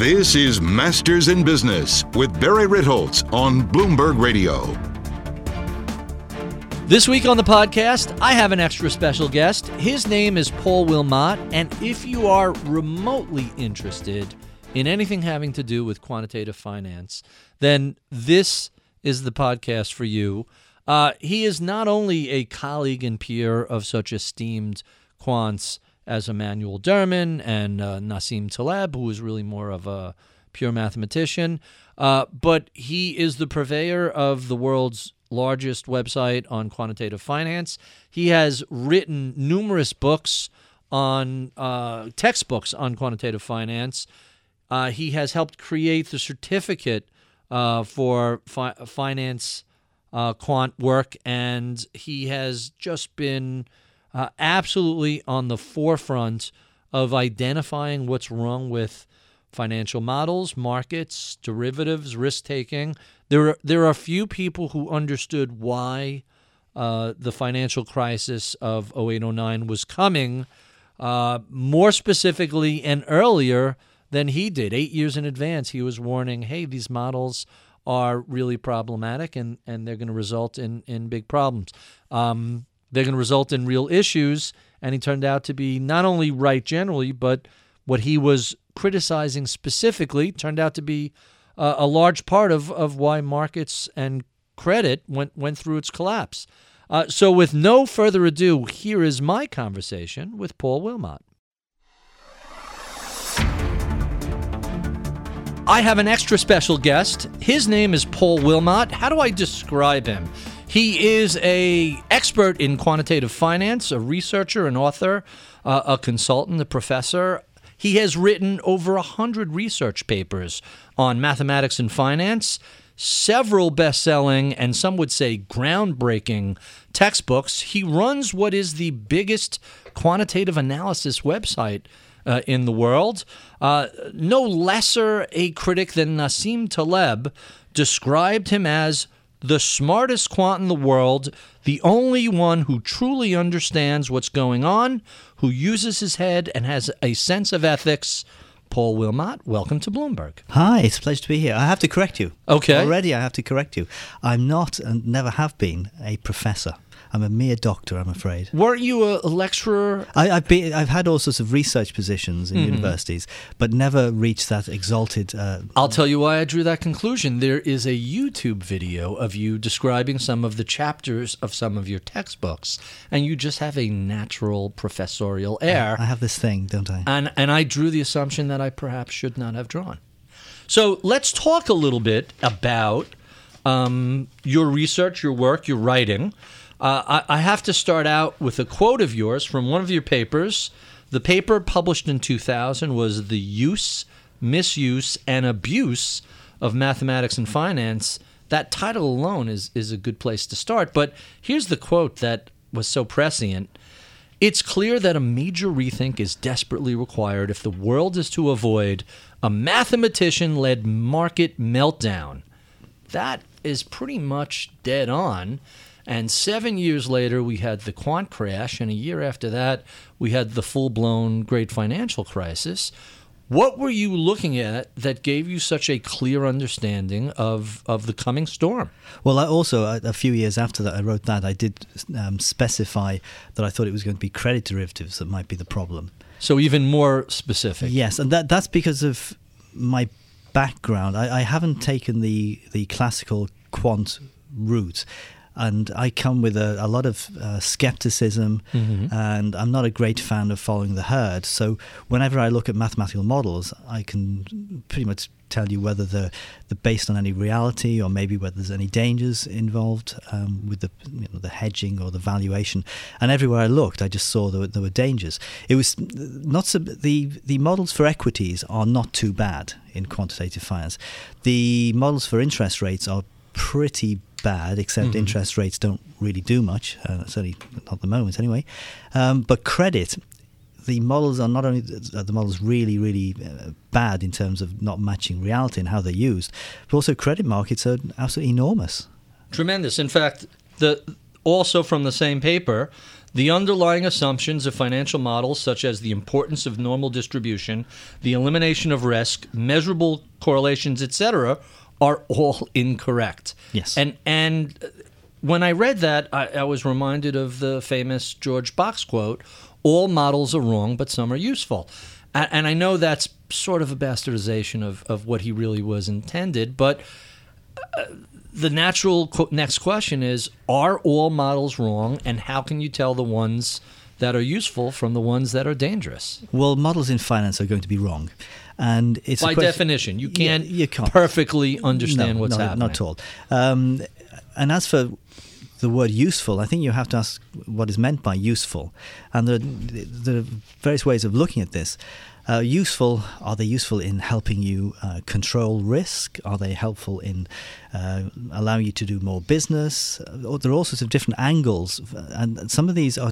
This is Masters in Business with Barry Ritholtz on Bloomberg Radio. This week on the podcast, I have an extra special guest. His name is Paul Wilmott, and if you are remotely interested in anything having to do with quantitative finance, then this is the podcast for you. Uh, he is not only a colleague and peer of such esteemed quants as Emanuel Derman and uh, Nassim Taleb, who is really more of a pure mathematician, uh, but he is the purveyor of the world's largest website on quantitative finance. He has written numerous books on uh, textbooks on quantitative finance. Uh, he has helped create the certificate uh, for fi- finance uh, quant work, and he has just been uh, absolutely on the forefront of identifying what's wrong with financial models, markets, derivatives, risk taking. There are, there are few people who understood why uh, the financial crisis of 0809 was coming uh, more specifically and earlier than he did. Eight years in advance, he was warning hey, these models are really problematic and, and they're going to result in, in big problems. Um, they're going to result in real issues. And he turned out to be not only right generally, but what he was criticizing specifically turned out to be uh, a large part of, of why markets and credit went, went through its collapse. Uh, so, with no further ado, here is my conversation with Paul Wilmott. I have an extra special guest. His name is Paul Wilmott. How do I describe him? He is a expert in quantitative finance, a researcher, an author, uh, a consultant, a professor. He has written over a hundred research papers on mathematics and finance, several best-selling and some would say groundbreaking textbooks. He runs what is the biggest quantitative analysis website uh, in the world. Uh, no lesser a critic than Nassim Taleb described him as the smartest quant in the world, the only one who truly understands what's going on, who uses his head and has a sense of ethics. Paul Wilmott, welcome to Bloomberg. Hi, it's a pleasure to be here. I have to correct you. Okay. Already, I have to correct you. I'm not and never have been a professor. I'm a mere doctor, I'm afraid. Weren't you a lecturer? I, have been, I've had all sorts of research positions in mm-hmm. universities, but never reached that exalted. Uh, I'll tell you why I drew that conclusion. There is a YouTube video of you describing some of the chapters of some of your textbooks, and you just have a natural professorial air. I have this thing, don't I? And and I drew the assumption that I perhaps should not have drawn. So let's talk a little bit about um, your research, your work, your writing. Uh, I, I have to start out with a quote of yours from one of your papers. The paper published in 2000 was The Use, Misuse, and Abuse of Mathematics and Finance. That title alone is, is a good place to start. But here's the quote that was so prescient. It's clear that a major rethink is desperately required if the world is to avoid a mathematician led market meltdown. That is pretty much dead on. And seven years later, we had the quant crash, and a year after that, we had the full blown great financial crisis. What were you looking at that gave you such a clear understanding of, of the coming storm? Well, I also, a, a few years after that, I wrote that, I did um, specify that I thought it was going to be credit derivatives that might be the problem. So, even more specific. Yes, and that, that's because of my background. I, I haven't taken the, the classical quant route and I come with a, a lot of uh, skepticism, mm-hmm. and I'm not a great fan of following the herd. So whenever I look at mathematical models, I can pretty much tell you whether they're, they're based on any reality or maybe whether there's any dangers involved um, with the you know, the hedging or the valuation. And everywhere I looked, I just saw there were, there were dangers. It was not so, the the models for equities are not too bad in quantitative finance. The models for interest rates are pretty bad, except mm-hmm. interest rates don't really do much, uh, certainly not at the moment anyway. Um, but credit, the models are not only the models really, really uh, bad in terms of not matching reality and how they're used, but also credit markets are absolutely enormous. Tremendous. In fact, the also from the same paper, The underlying assumptions of financial models, such as the importance of normal distribution, the elimination of risk, measurable correlations, etc., are all incorrect. Yes. And and when I read that, I, I was reminded of the famous George Box quote: "All models are wrong, but some are useful." And, and I know that's sort of a bastardization of, of what he really was intended, but uh, the natural next question is: Are all models wrong, and how can you tell the ones that are useful from the ones that are dangerous? Well, models in finance are going to be wrong, and it's By question- definition, you can't, you can't. perfectly understand no, what's no, happening. Not at all. Um, and as for the word useful, I think you have to ask what is meant by useful. And there, there are various ways of looking at this. Uh, useful, are they useful in helping you uh, control risk? Are they helpful in uh, allowing you to do more business? There are all sorts of different angles, and some of these are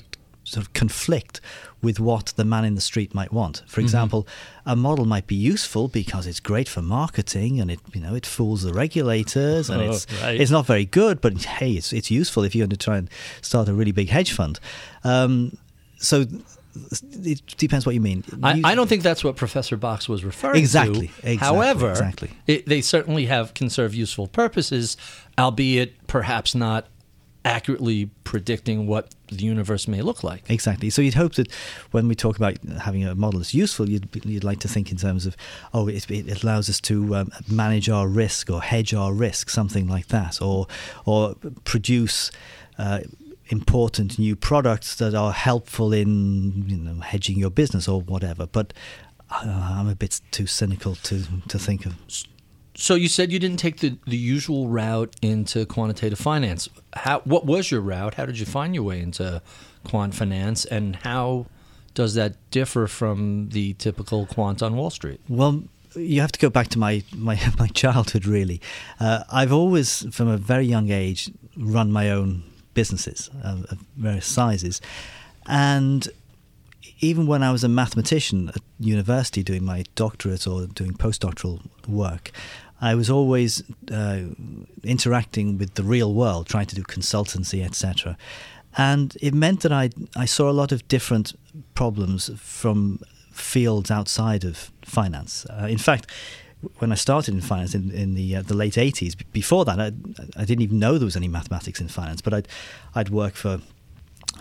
sort of conflict with what the man in the street might want. For example, a model might be useful because it's great for marketing and it you know it fools the regulators and Oh, it's right. it's not very good, but hey, it's it's useful if you're going to try and start a really big hedge fund. Um, so it depends what you mean. I, I don't think that's what Professor Box was referring Exactly, to. exactly, However, exactly. It, they certainly have can serve useful purposes, albeit perhaps not accurately predicting what the universe may look like. Exactly. So you'd hope that when we talk about having a model that's useful, you'd, you'd like to think in terms of, oh, it, it allows us to um, manage our risk or hedge our risk, something like that, or or produce. Uh, important new products that are helpful in you know hedging your business or whatever but uh, I'm a bit too cynical to to think of So you said you didn't take the, the usual route into quantitative finance. How what was your route? How did you find your way into quant finance and how does that differ from the typical quant on Wall Street? Well, you have to go back to my my, my childhood. Really, uh, I've always, from a very young age, run my own businesses of, of various sizes, and even when I was a mathematician at university doing my doctorate or doing postdoctoral work, I was always uh, interacting with the real world, trying to do consultancy, etc. And it meant that I I saw a lot of different problems from fields outside of finance. Uh, in fact, when I started in finance in, in the uh, the late eighties, before that I, I didn't even know there was any mathematics in finance. But I'd I'd work for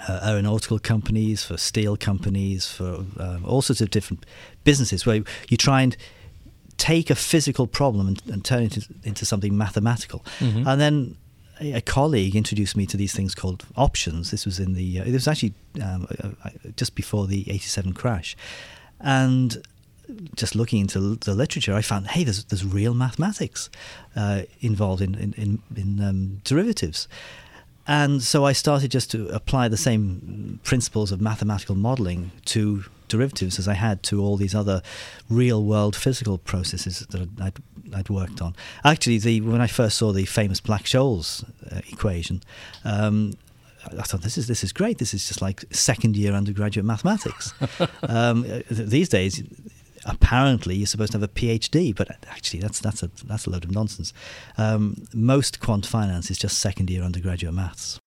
uh, aeronautical companies, for steel companies, for um, all sorts of different businesses where you try and take a physical problem and, and turn it into, into something mathematical. And then a, a colleague introduced me to these things called options. This was in the, uh, it was actually um, uh, uh, just before the 87 crash. And just looking into the literature, I found, hey, there's, there's real mathematics uh, involved in, in, in, in um, derivatives. And so I started just to apply the same principles of mathematical modeling to derivatives as I had to all these other real world physical processes that I'd, I'd worked on. Actually, the, when I first saw the famous Black Scholes uh, equation, um, I thought this is this is great. This is just like second year undergraduate mathematics. um, uh, these days, apparently you're supposed to have a PhD, but actually that's that's a that's a load of nonsense. Um, most quant finance is just second year undergraduate maths.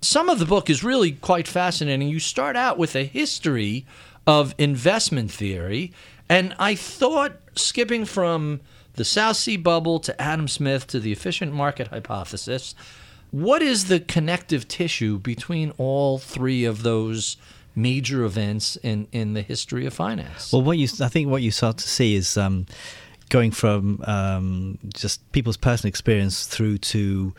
Some of the book is really quite fascinating. You start out with a history of investment theory, and I thought skipping from the South Sea bubble to Adam Smith to the efficient market hypothesis, what is the connective tissue between all three of those major events in, in the history of finance? Well, what you I think what you start to see is um, going from um, just people's personal experience through to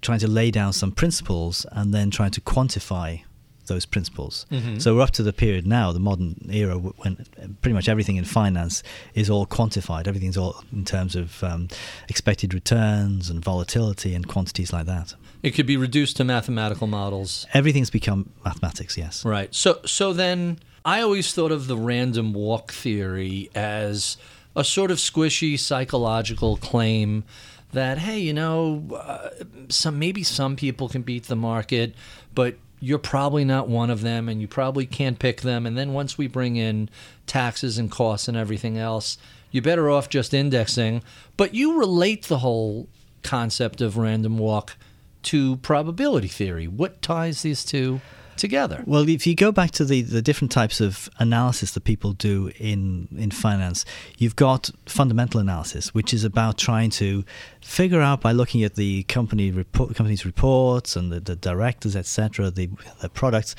trying to lay down some principles and then trying to quantify those principles. So we're up to the period now, the modern era, when pretty much everything in finance is all quantified. Everything's all in terms of um, expected returns and volatility and quantities like that. It could be reduced to mathematical models. Everything's become mathematics. Yes. Right. So so then I always thought of the random walk theory as a sort of squishy psychological claim that hey, you know, uh, some maybe some people can beat the market, but you're probably not one of them and you probably can't pick them and then once we bring in taxes and costs and everything else, you're better off just indexing, but you relate the whole concept of random walk to probability theory. What ties these two together. Well, if you go back to the, the different types of analysis that people do in, in finance, you've got fundamental analysis, which is about trying to figure out by looking at the company report, company's reports and the, the directors, etc., the, the products,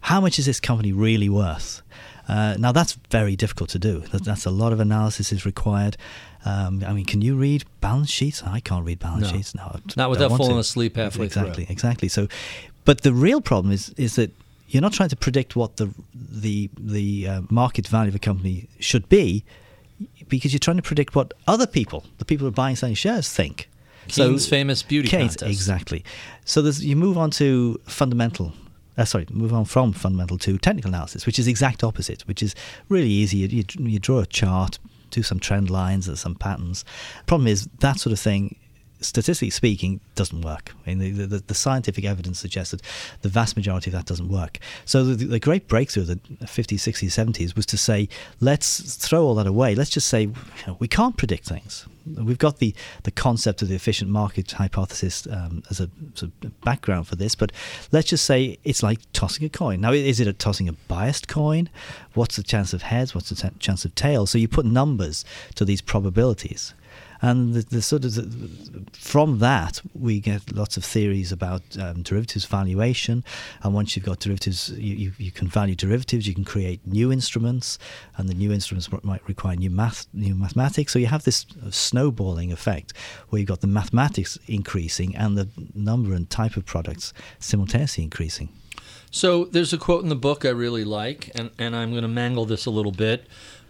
how much is this company really worth? Uh, now that's very difficult to do. That's a lot of analysis is required. Um, I mean, can you read balance sheets? I can't read balance no. sheets. No, not without falling to. asleep halfway exactly, through. Exactly, exactly. So, but the real problem is is that you're not trying to predict what the the the uh, market value of a company should be, because you're trying to predict what other people, the people who are buying selling shares, think. Keynes' so, famous beauty Keynes, contest. Exactly. So you move on to fundamental uh, sorry, move on from fundamental to technical analysis, which is exact opposite, which is really easy. You, you, you draw a chart, do some trend lines and some patterns. Problem is that sort of thing statistically speaking, doesn't work. I mean, the, the, the, scientific evidence suggests that the vast majority of that doesn't work. So the, the, great breakthrough of the 50s, 60s, 70s was to say, let's throw all that away. Let's just say, you know, we can't predict things. We've got the, the concept of the efficient market hypothesis um, as a, as a background for this, but let's just say it's like tossing a coin. Now, is it a tossing a biased coin? What's the chance of heads? What's the t- chance of tails? So you put numbers to these probabilities and the, the sort of the, from that we get lots of theories about um, derivatives valuation. And once you've got derivatives you, you, you, can value derivatives. You can create new instruments. And the new instruments might require new math new mathematics. So you have this snowballing effect where you've got the mathematics increasing and the number and type of products simultaneously increasing. So there's a quote in the book I really like, and, and I'm going to mangle this a little bit.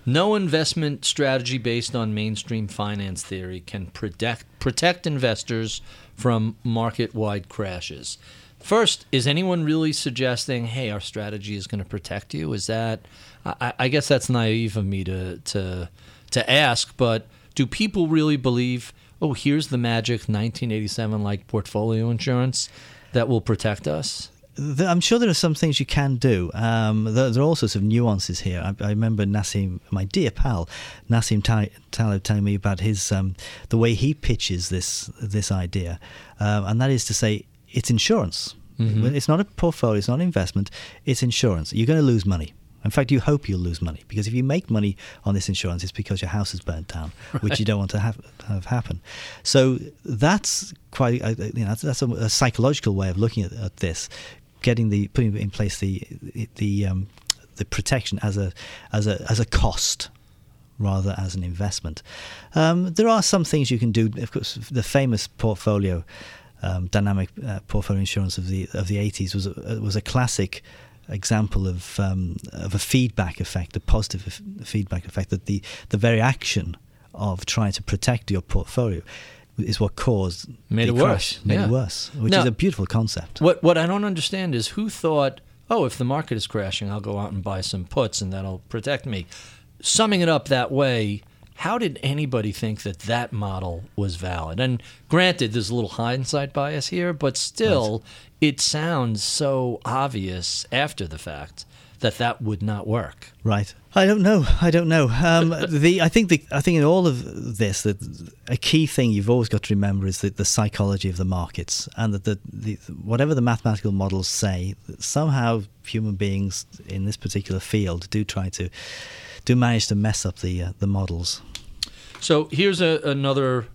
No investment strategy based on mainstream finance theory can protect protect investors from market-wide crashes. First, is anyone really suggesting, "Hey, our strategy is going to protect you"? Is that? I, I guess that's naive of me to to to ask, but do people really believe? Oh, here's the magic 1987 like portfolio insurance that will protect us. I'm sure there are some things you can do. Um, there, there, are all sorts of nuances here. I, I, remember Nassim, my dear pal, Nassim Taleb, telling me about his um, the way he pitches this this idea, um, and that is to say, it's insurance. Mm-hmm. It's not a portfolio. It's not an investment. It's insurance. You're going to lose money. In fact, you hope you'll lose money because if you make money on this insurance, it's because your house is burnt down, right. which you don't want to have, have happen. So that's quite, uh, you know, that's a, a, psychological way of looking at, at this getting the putting in place the the um, the protection as a as a as a cost rather as an investment. Um, there are some things you can do. Of course, the famous portfolio um, dynamic uh, portfolio insurance of the of the 80s was a, was a classic example of um, of a feedback effect, a positive feedback effect that the the very action of trying to protect your portfolio is what caused made it crash, worse. Made yeah. it worse, which now, is a beautiful concept. What what I don't understand is who thought, oh, if the market is crashing, I'll go out and buy some puts and that'll protect me. Summing it up that way, how did anybody think that that model was valid? And granted, there's a little hindsight bias here, but still, right. it sounds so obvious after the fact that that would not work. Right. I don't know. I don't know. Um, the I think the I think in all of this, that a key thing you've always got to remember is that the psychology of the markets, and that the, the whatever the mathematical models say, somehow human beings in this particular field do try to do manage to mess up the uh, the models. So here's a, another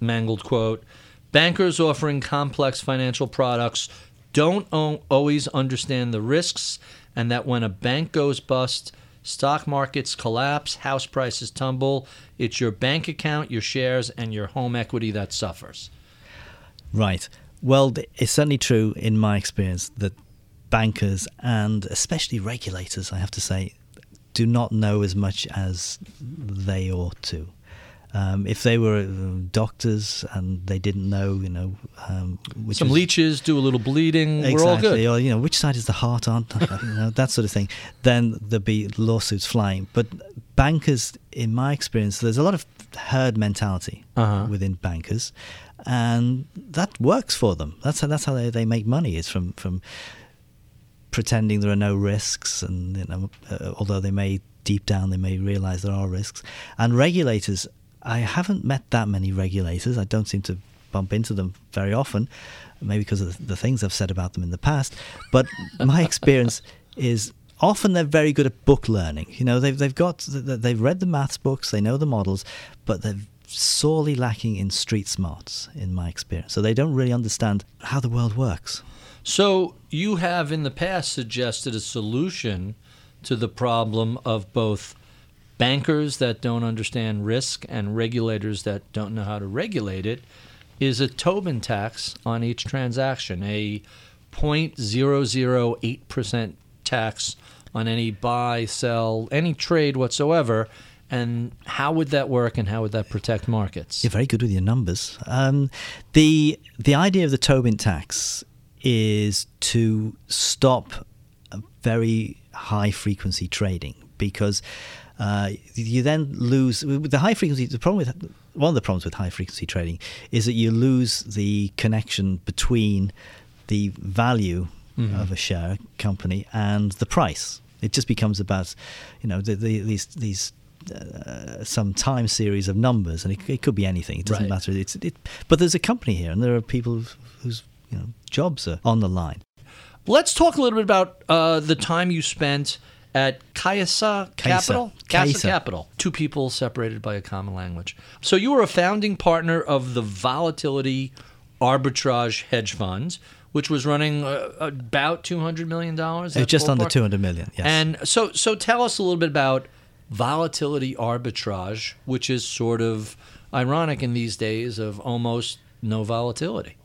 mangled quote: Bankers offering complex financial products don't o- always understand the risks, and that when a bank goes bust Stock markets collapse, house prices tumble. It's your bank account, your shares, and your home equity that suffers. Right. Well, it's certainly true in my experience that bankers and especially regulators, I have to say, do not know as much as they ought to. Um, if they were um, doctors and they didn't know, you know, um, some was, leeches do a little bleeding, exactly, we're all good. Or you know, which side is the heart on, you know, that sort of thing. Then there'd be lawsuits flying. But bankers, in my experience, there's a lot of herd mentality uh-huh. within bankers, and that works for them. That's how that's how they, they make money. Is from from pretending there are no risks, and you know, uh, although they may deep down they may realize there are risks. And regulators I haven't met that many regulators. I don't seem to bump into them very often, maybe because of the things I've said about them in the past. But my experience is often they're very good at book learning. You know, they've they've got they've read the maths books, they know the models, but they're sorely lacking in street smarts, in my experience. So they don't really understand how the world works. So you have in the past suggested a solution to the problem of both bankers that don't understand risk and regulators that don't know how to regulate it is a Tobin tax on each transaction, a 0.008% tax on any buy, sell, any trade whatsoever. And how would that work and how would that protect markets? You're very good with your numbers. Um, the, the idea of the Tobin tax is to stop very high frequency trading because uh, you then lose the high frequency. The problem with one of the problems with high frequency trading is that you lose the connection between the value mm-hmm. of a share company and the price. It just becomes about, you know, the, the, these these uh, some time series of numbers, and it, it could be anything. It doesn't right. matter. It's it, but there's a company here, and there are people whose you know jobs are on the line. Let's talk a little bit about uh, the time you spent at Caissa Capital. Caissa Capital. Two people separated by a common language. So you were a founding partner of the Volatility Arbitrage Hedge Fund, which was running uh, about two hundred million dollars. It's just ballpark? under two hundred million. Yes. And so, so tell us a little bit about volatility arbitrage, which is sort of ironic in these days of almost no volatility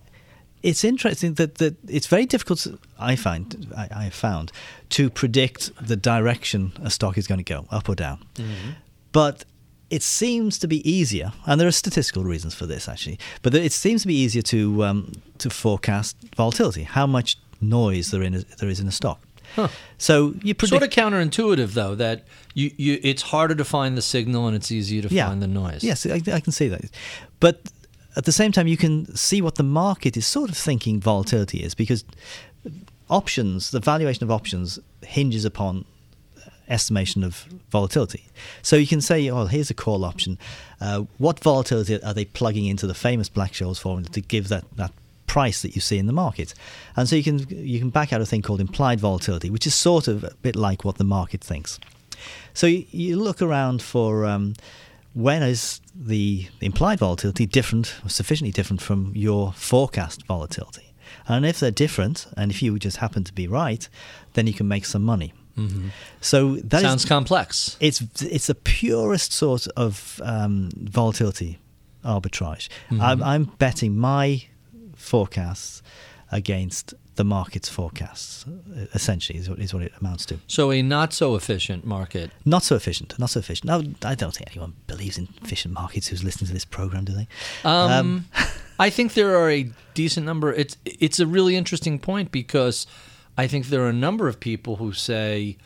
it's interesting that, that it's very difficult. I find I, I have found to predict the direction a stock is going to go up or down, mm-hmm. but it seems to be easier, and there are statistical reasons for this actually. But it seems to be easier to um, to forecast volatility, how much noise there in a, there is in a stock. Huh. So you predict- sort of counterintuitive though that you, you it's harder to find the signal and it's easier to yeah. find the noise. Yes, I, I can see that, but at the same time, you can see what the market is sort of thinking volatility is because options, the valuation of options, hinges upon estimation of volatility. So you can say, oh, here's a call option. Uh, what volatility are they plugging into the famous Black-Scholes formula to give that, that price that you see in the market? And so you can you can back out a thing called implied volatility, which is sort of a bit like what the market thinks. So you, you look around for um, when is the implied volatility different, or sufficiently different from your forecast volatility? And if they're different, and if you just happen to be right, then you can make some money. Mm-hmm. So that sounds is, complex. It's it's the purest sort of um, volatility arbitrage. Mm-hmm. I'm, I'm betting my forecasts against the market's forecasts, essentially, is what, is what it amounts to. So, a not so efficient market. Not so efficient. Not so efficient. No, I don't think anyone believes in efficient markets who's listening to this program, do they? Um, um, I think there are a decent number. It's, it's a really interesting point because I think there are a number of people who say,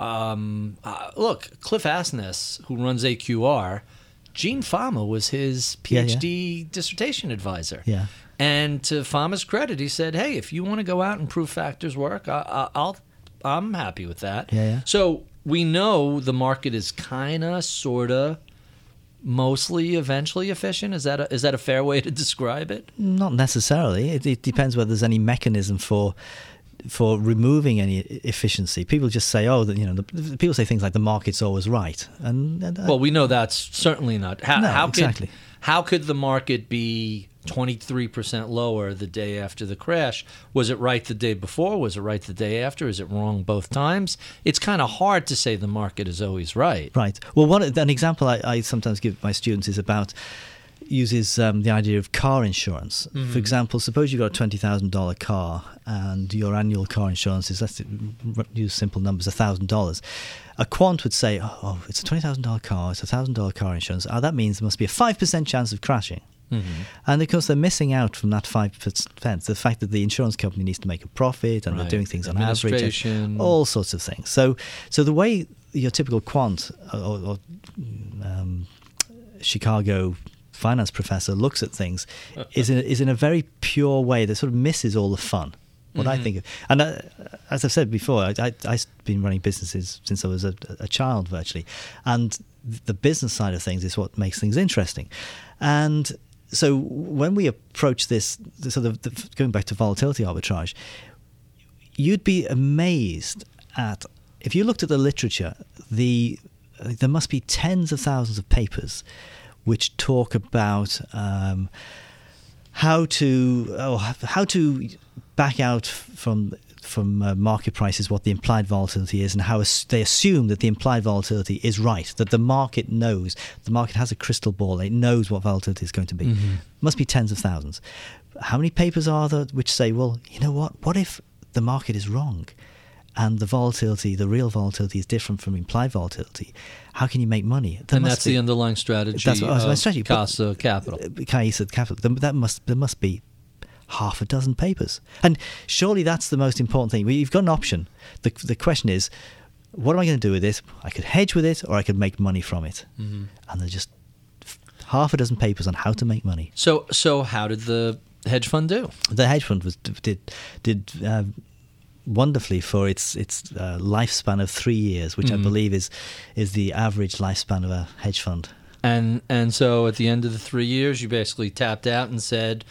um, uh, look, Cliff Asness, who runs AQR, Gene Fama was his PhD yeah, yeah. dissertation advisor. Yeah. And to Fama's credit, he said, "Hey, if you want to go out and prove factors work, I, will I'm happy with that." Yeah, yeah. So we know the market is kind of, sort of, mostly, eventually efficient. Is that a, is that a fair way to describe it? Not necessarily. It, it depends whether there's any mechanism for for removing any efficiency. People just say, "Oh, you know," the, people say things like the market's always right, and, and uh, well, we know that's certainly not. How, no, how exactly. Could, how could the market be 23% lower the day after the crash. Was it right the day before? Was it right the day after? Is it wrong both times? It's kind of hard to say the market is always right. Right. Well, one an example I, I sometimes give my students is about uses um, the idea of car insurance. Mm-hmm. For example, suppose you've got a twenty thousand dollar car and your annual car insurance is let's use simple numbers thousand dollars. A quant would say, "Oh, it's a twenty thousand dollar car. It's a thousand dollar car insurance. Oh, that means there must be a five percent chance of crashing." Mm-hmm. And of course, they're missing out from that 5%, the fact that the insurance company needs to make a profit and right. they're doing things on average, all sorts of things. So, so the way your typical quant or, or um, Chicago finance professor looks at things is, in, is in a very pure way that sort of misses all the fun. What mm-hmm. I think of, and uh, as I've said before, I, I, I've been running businesses since I was a, a child virtually, and the business side of things is what makes things interesting. And so when we approach this, so the, the, going back to volatility arbitrage, you'd be amazed at if you looked at the literature, the there must be tens of thousands of papers which talk about um, how to oh, how to back out from from uh, market prices what the implied volatility is and how they assume that the implied volatility is right that the market knows the market has a crystal ball it knows what volatility is going to be mm-hmm. must be tens of thousands how many papers are there which say well you know what what if the market is wrong and the volatility, the real volatility, is different from implied volatility. How can you make money? There and that's be, the underlying strategy. That's what, my strategy. Caissa Capital. Caissa Capital. That must there must be half a dozen papers, and surely that's the most important thing. You've got an option. The the question is, what am I going to do with it? I could hedge with it, or I could make money from it. Mm-hmm. And there's just half a dozen papers on how to make money. So so how did the hedge fund do? The hedge fund was did did uh, wonderfully for its its uh, lifespan of three years, which mm-hmm. I believe is is the average lifespan of a hedge fund. And and so at the end of the three years, you basically tapped out and said,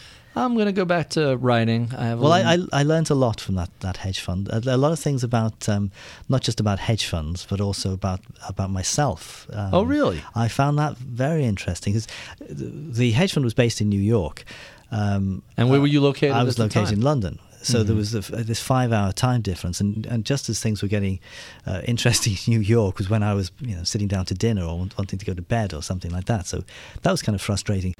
"I'm going to go back to writing." I well, I, I, I learned a lot from that that hedge fund. A, a lot of things about um, not just about hedge funds, but also about about myself. Um, oh, really? I found that very interesting because the hedge fund was based in New York. Um, and where were you located? I was located in London. So mm-hmm. there was a, this five hour time difference. And, and just as things were getting uh, interesting in New York was when I was you know, sitting down to dinner or wanting to go to bed or something like that. So that was kind of frustrating.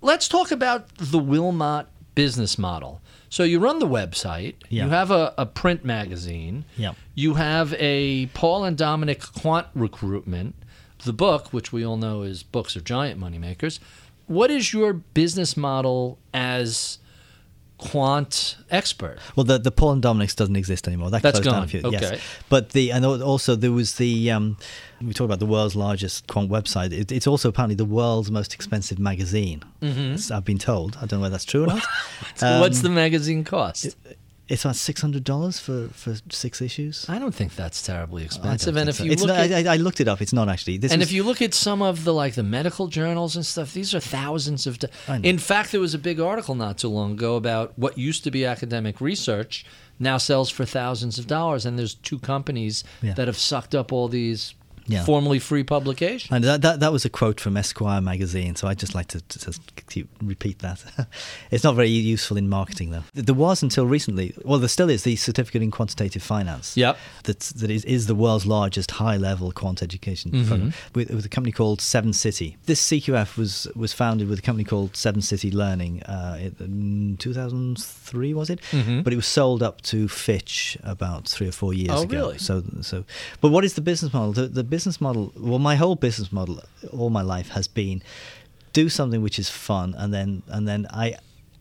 Let's talk about the Wilmott business model. So you run the website, yeah. you have a, a, print magazine, yeah. you have a Paul and Dominic quant recruitment, the book, which we all know is books are giant moneymakers. What is your business model as quant expert. Well, the the Paul and Dominic's doesn't exist anymore. That That's closed gone. down a few. Okay. Yes. But the and also there was the um, we talk about the world's largest quant website. It, it's also apparently the world's most expensive magazine. Mm-hmm. I've been told. I don't know whether that's true or not. um, What's the magazine cost? It, it's about six hundred dollars for, for six issues. I don't think that's terribly expensive. And if so. you look not, at, I, I, looked it up, it's not actually. This and was, if you look at some of the like the medical journals and stuff, these are thousands of. In fact, there was a big article not too long ago about what used to be academic research now sells for thousands of dollars, and there's two companies yeah. that have sucked up all these yeah. formerly free publication. And that, that, that was a quote from Esquire magazine, so I'd just like to, to, to repeat that. it's not very useful in marketing, though. There was until recently, well, there still is the certificate in quantitative finance. Yep. That, that is, is the world's largest high level quant education mm-hmm. program with, with, a company called Seven City. This CQF was, was founded with a company called Seven City Learning uh, in 2003, was it? Mm-hmm. But it was sold up to Fitch about three or four years oh, ago. Really? So, so, but what is the business model? The, the business model, well, my whole business model all my life has been do something which is fun, and then and then I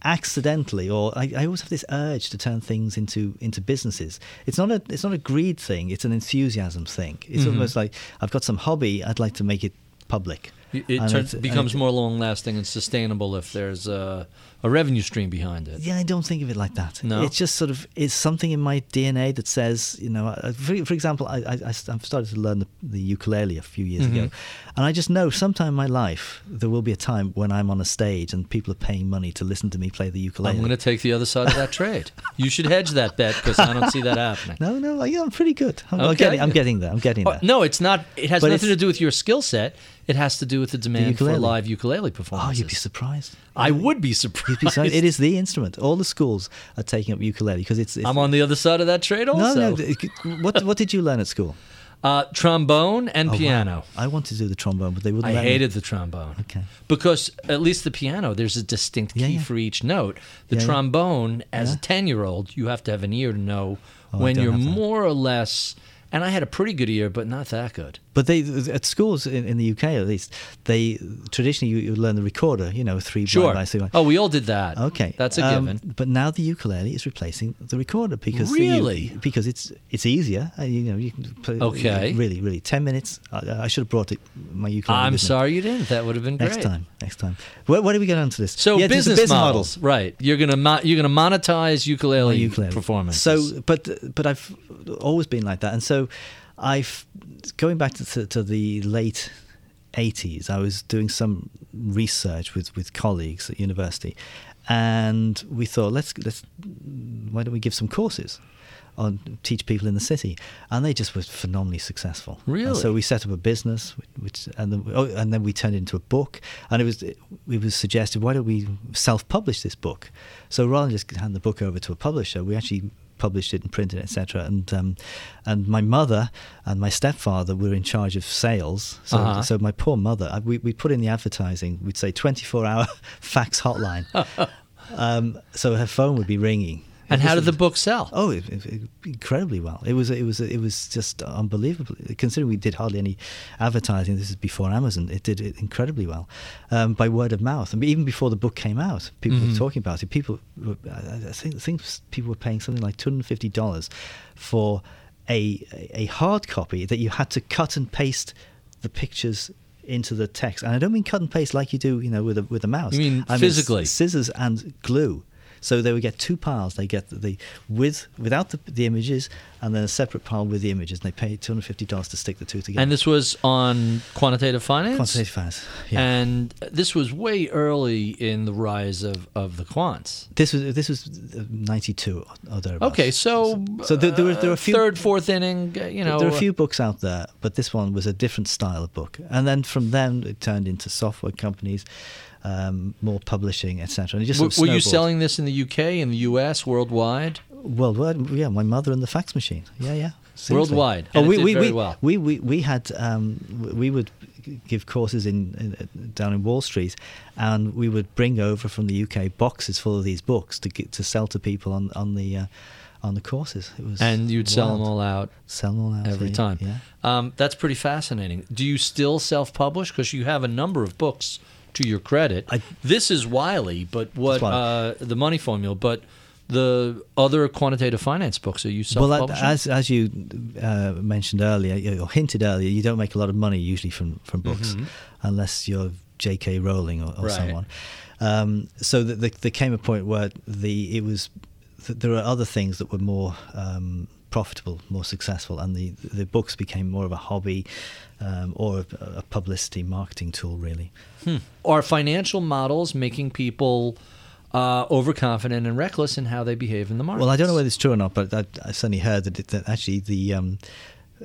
accidentally or I, I, always have this urge to turn things into into businesses. It's not a it's not a greed thing it's an enthusiasm thing. It's mm-hmm. almost like i've got some hobby i'd like to make it public. It turns, becomes more long lasting and sustainable if there's a, a, revenue stream behind it. Yeah, I don't think of it like that. No, it's just sort of it's something in my DNA that says, you know, for, for example, I, I, have started to learn the, the, ukulele a few years mm-hmm. ago, and I just know sometime in my life there will be a time when I'm on a stage and people are paying money to listen to me play the ukulele. I'm going to take the other side of that trade. You should hedge that bet because I don't see that happening. No, no, yeah, I'm pretty good. I'm, okay. I'm, getting, I'm getting there. I'm getting oh, no, it's not. It has but nothing to do with your skill set. It has to do with the demand the for live ukulele performances. Oh, you'd be surprised. I would be surprised. Be surprised. It is the instrument. All the schools are taking up ukulele because it's, it's, I'm on the other side of that trade also. No, no. What what did you learn at school? Uh, trombone and oh, piano. Wow. I wanted to do the trombone, but they wouldn't. I hated me. the trombone. Okay. Because at least the piano, there's a distinct key yeah, yeah. for each note. The yeah, trombone, as a ten-year-old, you have to have an ear to know oh, when you're more or less and I had a pretty good ear, but not that good. But they at schools in, in the UK at least they traditionally you, you learn the recorder, you know, three sure. blind three Oh, we all did that. Okay, that's a um, given. But now the ukulele is replacing the recorder because really the, because it's it's easier. Uh, you know, you can play, okay. Really, really, ten minutes. I, I should have brought it, my ukulele. I'm sorry me. you didn't. That would have been great. next time. Next time. Where, where do we get onto this? So yeah, business, business models, models, right? You're gonna mo- you're gonna monetize ukulele, ukulele performance. So, but but I've always been like that, and so. I've going back to, to, to the late 80s, I was doing some research with, with colleagues at university, and we thought, let's let's why don't we give some courses? on teach people in the city, and they just were phenomenally successful. Really? And so we set up a business, which and then oh, and then we turned it into a book, and it was it was suggested why don't we self-publish this book? So rather than just hand the book over to a publisher, we actually published it and printed it, etc. And um, and my mother and my stepfather were in charge of sales. So, Uh-huh. so my poor mother, we we put in the advertising. We'd say 24-hour fax hotline. um, so her phone would be ringing. And how did the book sell? Oh, it, it, incredibly well. It was it was it was just unbelievable. Considering we did hardly any advertising, this is before Amazon. It did it incredibly well um, by word of mouth. I mean, even before the book came out, people Mhm. were talking about it. People, were, I think, I think people were paying something like two hundred fifty dollars for a a hard copy that you had to cut and paste the pictures into the text. And I don't mean cut and paste like you do, you know, with a with a mouse. You mean I physically? s- scissors and glue. So they would get two piles. They get the, with without the, the images, and then a separate pile with the images. And they pay two hundred fifty dollars to stick the two together. And this was on quantitative finance? quantitative finance. Yeah. And this was way early in the rise of, of the quants. this was this was ninety two or thereabouts. Okay, so so there, there were there were a few third, fourth inning, uh, you know. there are a few books out there, but this one was a different style of book. And then from then it turned into software companies, um, more publishing, etc. And it just w- were you selling this in the UK, in the US, worldwide? Worldwide, yeah. My mother and the fax machine. Yeah, yeah. seriously. Worldwide, Oh, we did we very we, well. we we we had um, we would give courses in, in down in Wall Street, and we would bring over from the UK boxes full of these books to get to sell to people on on the uh, on the courses. It was And you'd sell them all out sell them all out every yeah, time. Yeah. Um, that's pretty fascinating. Do you still self-publish? Because you have a number of books to your credit. I- this is Wiley, but what uh, the Money Formula, but the other quantitative finance books are you Well, self-publishing? as as you uh, mentioned earlier, or hinted earlier, you don't make a lot of money usually from from books, unless you're J.K. Rowling or, or Mm-hmm. Right. someone. Um, so th- th- there came a point where the it was th- there are other things that were more um, profitable, more successful, and the the books became more of a hobby um, or a, a publicity marketing tool, really. Hmm. Are financial models making people uh, overconfident and reckless in how they behave in the market? Well, I don't know whether it's true or not, but I, I certainly heard that, it, that actually the um,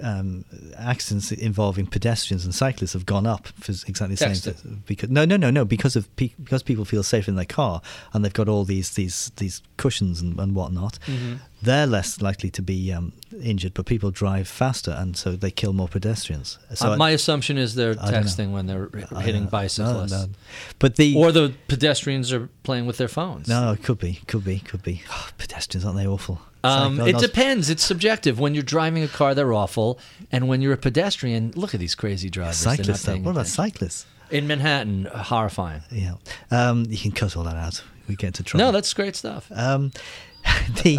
um, accidents involving pedestrians and cyclists have gone up for exactly the same. Because no, no, no, no, because of pe- because people feel safe in their car and they've got all these these these cushions and, and whatnot. Mm-hmm. They're less likely to be um, injured, but people drive faster, and so they kill more pedestrians. So Uh, I- my assumption is they're I texting when they're I hitting bicyclists. No, no. But the Or the pedestrians are playing with their phones. no, it could be, could be, could be. Oh, pedestrians, aren't they awful? Um, it depends. It's subjective. When you're driving a car, they're awful, and when you're a pedestrian, look at these crazy drivers. Cyclists, though. What about cyclists? in Manhattan? Horrifying. Yeah, um, you can cut all that out. We get to trouble. No, that's great stuff. um, the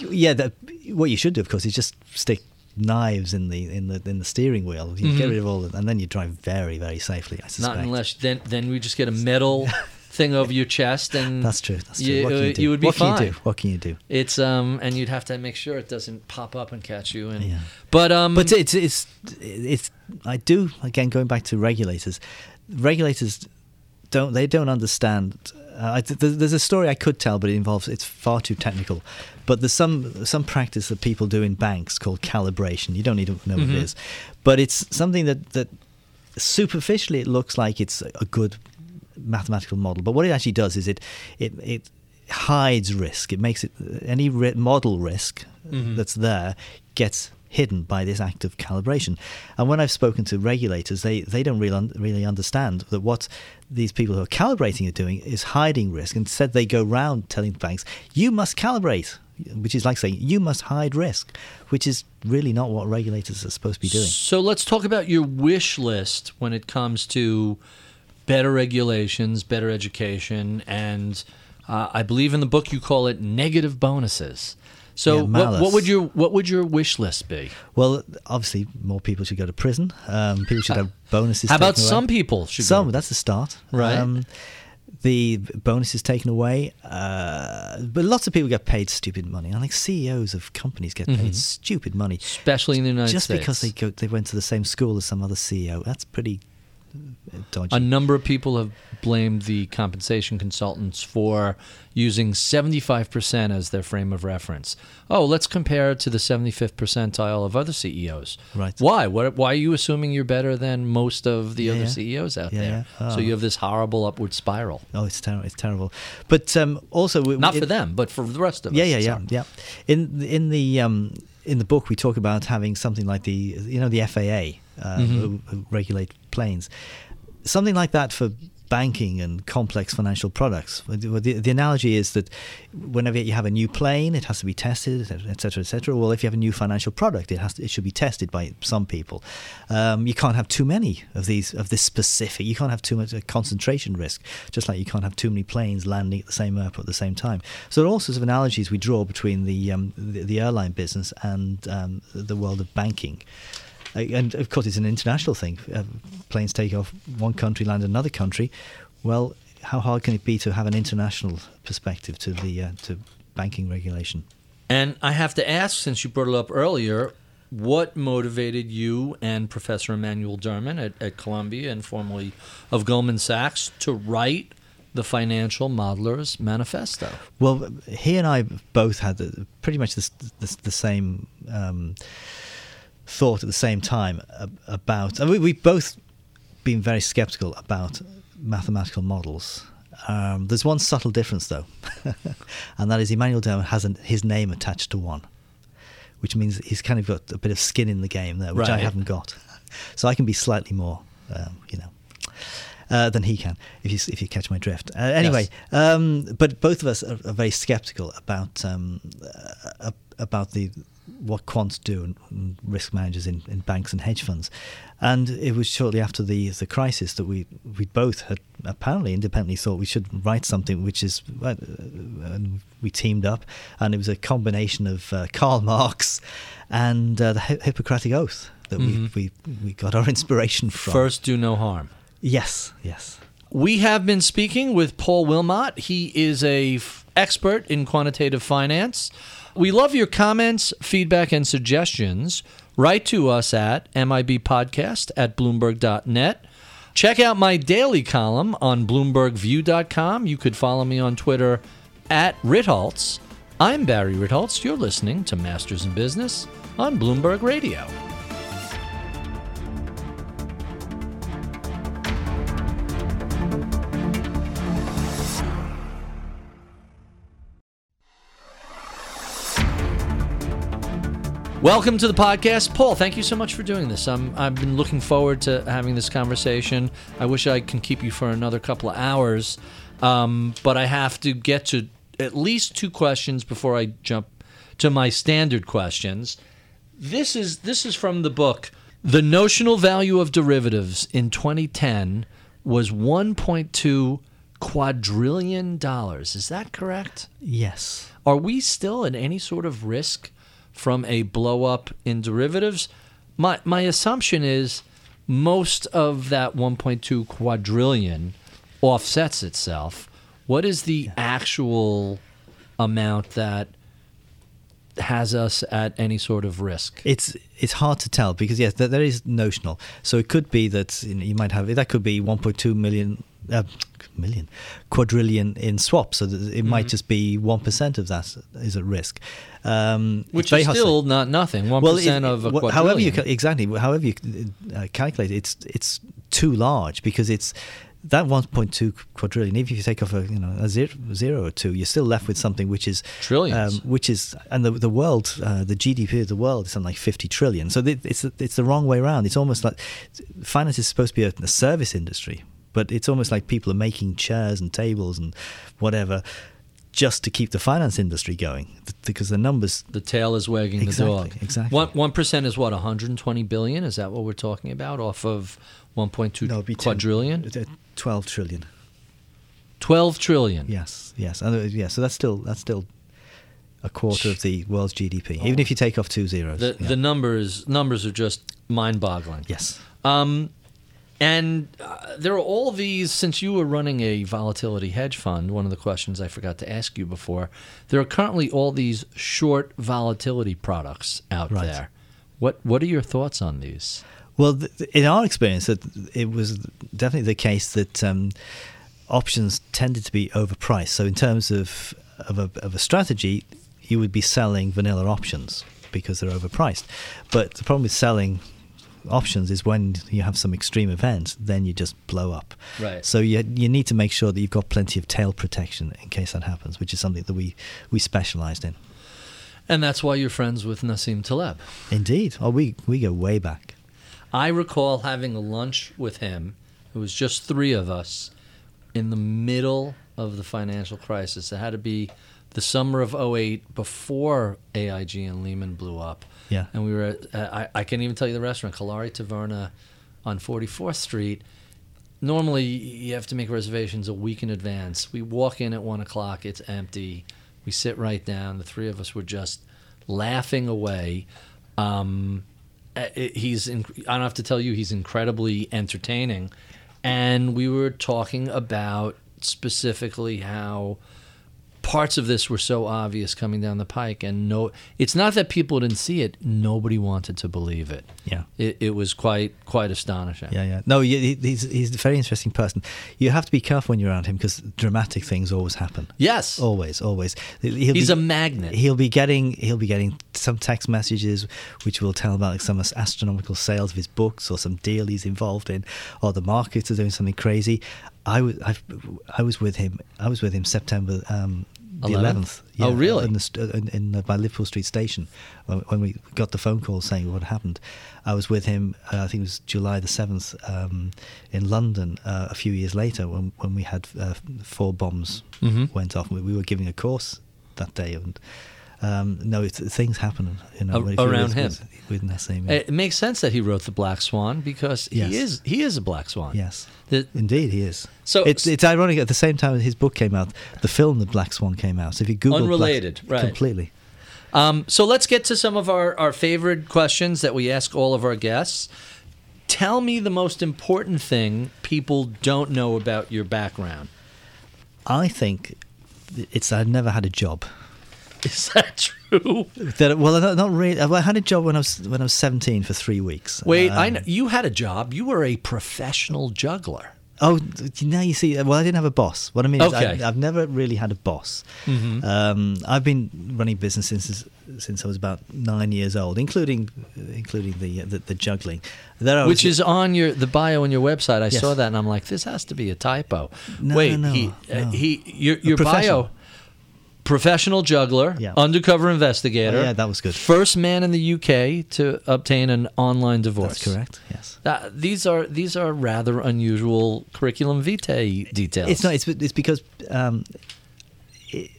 yeah. The, what you should do, of course, is just stick knives in the in the in the steering wheel. You get Mhm. rid of all, the, and then you drive very very safely. I suspect. Not unless then then we just get a metal thing over your chest, and That's true. That's true. You, what can uh, you do? you would be what fine. can you do? What can you do? It's um, and you'd have to make sure it doesn't pop up and catch you. And Yeah. but um, But it's it's it's. I do again going back to regulators. Regulators don't they don't understand. Uh, I, th- there's a story I could tell, but it involves it's far too technical. But there's some some practice that people do in banks called calibration. You don't need to know what Mhm. it is, but it's something that that superficially it looks like it's a good mathematical model. But what it actually does is it it it hides risk. It makes it any ri- model risk Mhm. that's there gets hidden by this act of calibration. And when I've spoken to regulators, they, they don't really, un- really understand that what these people who are calibrating are doing is hiding risk. Instead, they go round telling banks, you must calibrate, which is like saying, you must hide risk, which is really not what regulators are supposed to be doing. So let's talk about your wish list when it comes to better regulations, better education, and uh, I believe in the book you call it negative bonuses. So Yeah, what, what would your what would your wish list be? Well, obviously, more people should go to prison. Um, people should have bonuses. How about away. some people should Some, go? that's the start. Right. Um, the bonus is taken away, uh, but lots of people get paid stupid money. I think CEOs of companies get paid Mhm. stupid money especially in the United just States. Just because they go they went to the same school as some other CEO. That's pretty dodgy. A number of people have blamed the compensation consultants for using 75% as their frame of reference. Oh, let's compare it to the 75th percentile of other CEOs. Right. Why? What, why are you assuming you're better than most of the Yeah, other yeah. CEOs out Yeah, there? yeah. So Oh. you have this horrible upward spiral. oh, it's terrible. It's terrible. But um, also, we- Not it- for them, but for the rest of Yeah, us. yeah, yeah, Sorry. yeah. In in the um, in the book, we talk about having something like the you know the FAA uh, Mm-hmm. regulate planes, something like that for banking and complex financial products. The, the, analogy is that whenever you have a new plane, it has to be tested, et cetera, et cetera. Well, if you have a new financial product, it has to, it should be tested by some people. Um, you can't have too many of these of this specific. You can't have too much a concentration risk, just like you can't have too many planes landing at the same airport at the same time. So there are all sorts of analogies we draw between the um, the, the airline business and um, the world of banking. Uh, And of course, it's an international thing. Uh, planes take off one country, land in another country. Well, how hard can it be to have an international perspective to the uh, to banking regulation? And I have to ask, since you brought it up earlier, what motivated you and Professor Emanuel Derman at, at Columbia and formerly of Goldman Sachs to write the Financial Modelers Manifesto? Well, he and I both had the, pretty much the, the, the same um, thought at the same time about. And we, we've both been very skeptical about mathematical models. Um, there's one subtle difference, though, and that is Emanuel Derman has an, his name attached to one, which means he's kind of got a bit of skin in the game there, which I haven't got. So I can be slightly more, um, you know, uh, than he can, if you if you catch my drift. Uh, anyway, um, but both of us are, are very sceptical about um, uh, about the what quants do and, and risk managers in, in banks and hedge funds. And it was shortly after the the crisis that we we both had apparently independently thought we should write something which is uh, and we teamed up and it was a combination of uh, Karl Marx and uh, the Hi- Hippocratic Oath that Mhm. we, we we got our inspiration from. First, do no harm. yes, yes. We have been speaking with Paul Wilmott. He is a f- expert in quantitative finance. We love your comments, feedback, and suggestions. Write to us at mibpodcast at bloomberg.net. Check out my daily column on bloombergview.com. You could follow me on Twitter at Ritholtz. I'm Barry Ritholtz. You're listening to Masters in Business on Bloomberg Radio. Welcome to the podcast, Paul. Thank you so much for doing this. I'm, I've been looking forward to having this conversation. I wish I can keep you for another couple of hours, um, but I have to get to at least two questions before I jump to my standard questions. This is this is from the book. The notional value of derivatives in 2010 was 1.2 quadrillion dollars. Is that correct? Yes. Are we still in any sort of risk from a blow up in derivatives? My my assumption is most of that 1.2 quadrillion offsets itself. What is the actual amount that has us at any sort of risk? It's it's hard to tell because yes, there, there is notional. So it could be that you, know, you might have that could be 1.2 million. Uh, million quadrillion in swaps so it Mm-hmm. might just be 1% of that is at risk um, Which is to still not nothing. One Well, it- of a wh- however you exactly however you uh, calculate it, it's it's too large because it's that 1.2 quadrillion. Even if you take off a you know a zero, zero or two, you're still left with something which is Trillions. um, which is and the the world uh, the GDP of the world is something like 50 trillion. So th- it's it's the wrong way around. It's almost like finance is supposed to be a, a service industry, but it's almost like people are making chairs and tables and whatever just to keep the finance industry going because the numbers the tail is wagging Exactly, the dog. exactly. One one percent is what 120 billion. Is that what we're talking about? Off of 1.2 No, 10 quadrillion, uh, 12 trillion. 12 trillion. Yes, yes, and uh, yeah. So that's still that's still a quarter of the world's GDP, even if you take off two zeros. The yeah. the numbers numbers are just mind-boggling. yes, Um, and uh, there are all these. Since you were running a volatility hedge fund, one of the questions I forgot to ask you before, there are currently all these short volatility products out Right. there. What what are your thoughts on these? Well, th- in our experience, that it was definitely the case that um, options tended to be overpriced. So, in terms of of a, of a strategy, you would be selling vanilla options because they're overpriced. But the problem with selling options is when you have some extreme event, then you just blow up. Right. So you you need to make sure that you've got plenty of tail protection in case that happens, which is something that we we specialised in. And that's why you're friends with Nassim Taleb. Indeed. Oh, we we go way back. I recall having a lunch with him. It was just three of us in the middle of the financial crisis. It had to be the summer of 08 before AIG and Lehman blew up. Yeah. And we were at, uh, I, I can't even tell you the restaurant, Kellari Taverna on 44th Street. Normally, you have to make reservations a week in advance. We walk in at 1 o'clock, it's empty. We sit right down. The three of us were just laughing away. Um, Uh, he's in, I don't have to tell you he's incredibly entertaining. And we were talking about specifically how parts of this were so obvious coming down the pike and no it's not that people didn't see it nobody wanted to believe it Yeah. it, it was quite quite astonishing Yeah, yeah. No, he- he's he's a very interesting person. You have to be careful when you're around him because dramatic things always happen. yes Always, always. He'll he's be- a magnet He'll be getting he'll be getting some text messages which will tell about like some astronomical sales of his books or some deal he's involved in, or the markets are doing something crazy. I was I've, I was with him. I was with him September um, the 11th? eleventh. Oh, really? In, the, in, in uh, by Liverpool Street Station when, when we got the phone call saying what happened. I was with him. Uh, I think it was July the seventh um, in London uh, a few years later when when we had uh, four bombs Mhm. went off. We, we were giving a course that day, and um, no, things happen. You know, A- around him. with, with Nassim. it makes sense that he wrote the black swan because Yes. he is he is a black swan Yes, The- indeed, he is. So- it's it's ironic. At the same time, his book came out, the film The Black Swan came out. So if you Google Black- Unrelated, right. completely. Um, so let's get to some of our, our favorite questions that we ask all of our guests. Tell me the most important thing people don't know about your background. I think it's I've never had a job. Is that true? That well, not, not really. I had a job when I was when I was seventeen for three weeks. Wait, I Um, know, you had a job. You were a professional juggler. Oh, now you see. Well, I didn't have a boss. What I mean is, Okay. I, I've never really had a boss. Mhm. Um, I've been running business since since I was about nine years old, including including the the, the juggling. There Which was- is on your the bio on your website. I Yes. saw that and I'm like, this has to be a typo. No, Wait, no, he no. uh, he your your bio professional juggler, Yeah. undercover investigator. Oh, yeah, that was good. First man in the UK to obtain an online divorce. That's correct. Yes. Uh, these are these are rather unusual curriculum vitae details. It's not. It's it's because um, it,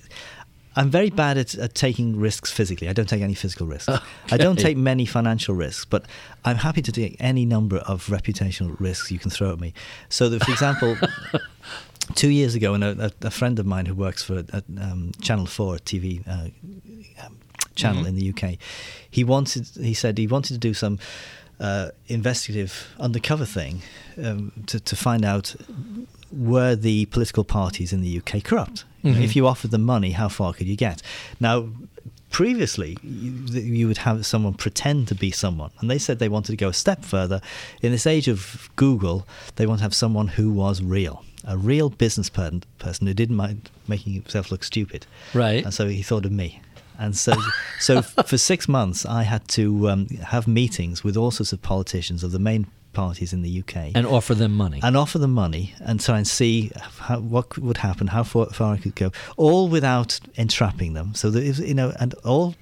I'm very bad at, at taking risks physically. I don't take any physical risks. I don't take many financial risks, but I'm happy to take any number of reputational risks you can throw at me. So that, for example. Two years ago, when a, a, friend of mine who works for a, um, Channel Four TV uh, um, channel Mhm. in the UK, he wanted. He said he wanted to do some uh, investigative undercover thing um, to to find out were the political parties in the UK corrupt. Mhm. If you offered them money, how far could you get? Now, previously, you, you would have someone pretend to be someone, and they said they wanted to go a step further. In this age of Google, they want to have someone who was real, a real business per- person who didn't mind making himself look stupid. Right. And so he thought of me. And so, so for six months, I had to um, have meetings with all sorts of politicians of the main parties in the UK and offer them money. and offer them money and try and see how, what would happen, how far, far I could go, all without entrapping them. So that if, you know, and all